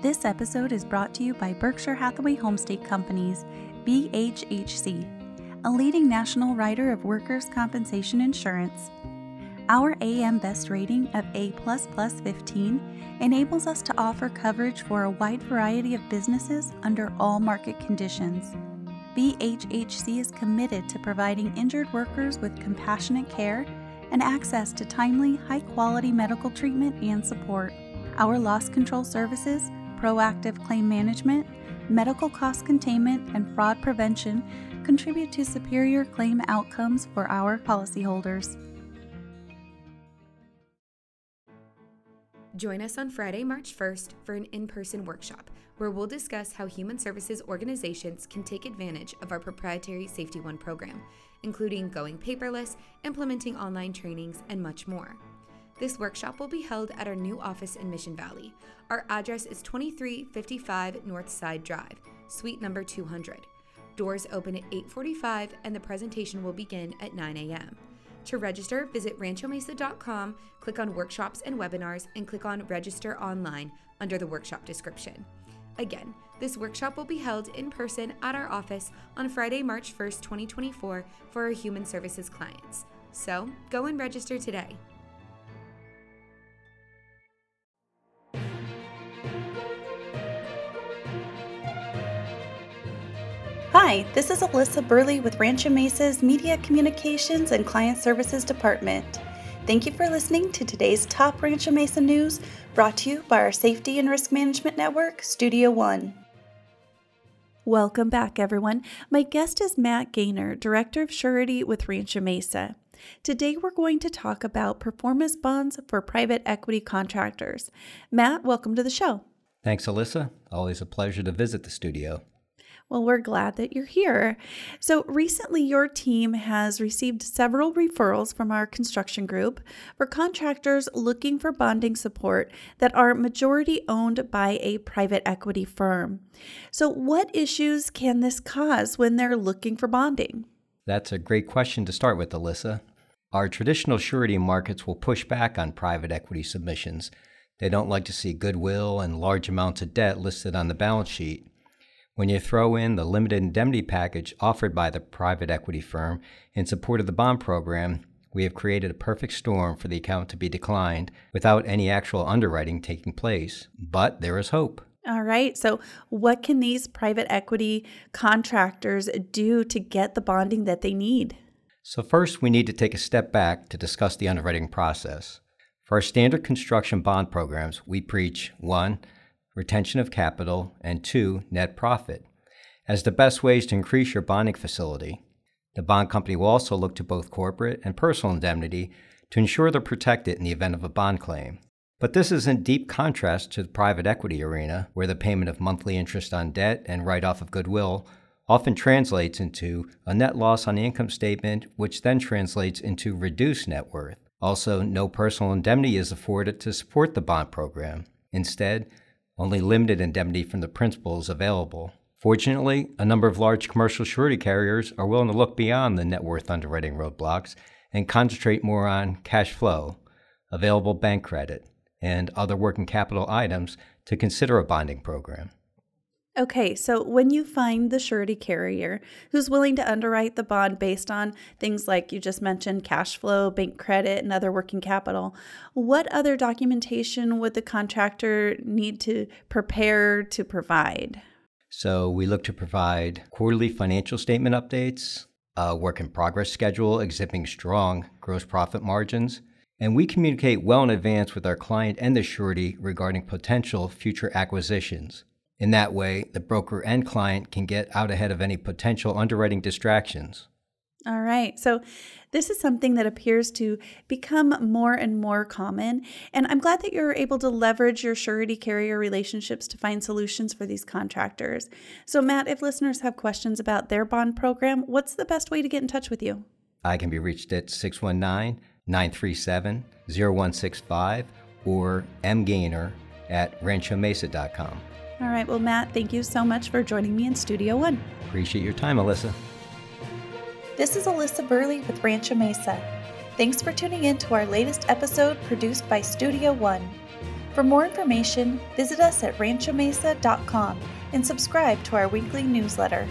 This episode is brought to you by Berkshire Hathaway Homestate Companies, BHHC, a leading national writer of workers' compensation insurance. Our AM Best rating of A 15 enables us to offer coverage for a wide variety of businesses under all market conditions. BHHC is committed to providing injured workers with compassionate care and access to timely, high quality medical treatment and support. Our loss control services, proactive claim management, medical cost containment, and fraud prevention contribute to superior claim outcomes for our policyholders. Join us on Friday, March 1st for an in person workshop where we'll discuss how human services organizations can take advantage of our proprietary Safety One program, including going paperless, implementing online trainings, and much more. This workshop will be held at our new office in Mission Valley. Our address is 2355 Northside Drive, suite number 200. Doors open at 8:45 and the presentation will begin at 9 a.m. To register, visit ranchomesa.com, click on Workshops and Webinars, and click on Register Online under the workshop description. Again, this workshop will be held in person at our office on Friday, March 1st, 2024, for our human services clients. So go and register today. Hi, this is Alyssa Burley with Rancho Mesa's Media Communications and Client Services Department. Thank you for listening to today's top Rancho Mesa news brought to you by our Safety and Risk Management Network, Studio One. Welcome back, everyone. My guest is Matt Gaynor, Director of Surety with Rancho Mesa. Today, we're going to talk about performance bonds for private equity contractors. Matt, welcome to the show. Thanks, Alyssa. Always a pleasure to visit the studio. Well, we're glad that you're here. So, recently, your team has received several referrals from our construction group for contractors looking for bonding support that are majority owned by a private equity firm. So, what issues can this cause when they're looking for bonding? That's a great question to start with, Alyssa. Our traditional surety markets will push back on private equity submissions. They don't like to see goodwill and large amounts of debt listed on the balance sheet. When you throw in the limited indemnity package offered by the private equity firm in support of the bond program, we have created a perfect storm for the account to be declined without any actual underwriting taking place. But there is hope. All right. So, what can these private equity contractors do to get the bonding that they need? So, first, we need to take a step back to discuss the underwriting process. For our standard construction bond programs, we preach one, retention of capital, and two, net profit, as the best ways to increase your bonding facility. The bond company will also look to both corporate and personal indemnity to ensure they're protected in the event of a bond claim. But this is in deep contrast to the private equity arena, where the payment of monthly interest on debt and write off of goodwill often translates into a net loss on the income statement, which then translates into reduced net worth. Also, no personal indemnity is afforded to support the bond program. Instead, only limited indemnity from the principal is available. Fortunately, a number of large commercial surety carriers are willing to look beyond the net worth underwriting roadblocks and concentrate more on cash flow, available bank credit, and other working capital items to consider a bonding program. Okay, so when you find the surety carrier who's willing to underwrite the bond based on things like you just mentioned cash flow, bank credit, and other working capital, what other documentation would the contractor need to prepare to provide? So we look to provide quarterly financial statement updates, a work in progress schedule exhibiting strong gross profit margins, and we communicate well in advance with our client and the surety regarding potential future acquisitions. In that way, the broker and client can get out ahead of any potential underwriting distractions. All right. So, this is something that appears to become more and more common. And I'm glad that you're able to leverage your surety carrier relationships to find solutions for these contractors. So, Matt, if listeners have questions about their bond program, what's the best way to get in touch with you? I can be reached at 619 937 0165 or mgaynor at ranchomesa.com. All right. Well, Matt, thank you so much for joining me in Studio One. Appreciate your time, Alyssa. This is Alyssa Burley with Rancho Mesa. Thanks for tuning in to our latest episode produced by Studio One. For more information, visit us at ranchomesa.com and subscribe to our weekly newsletter.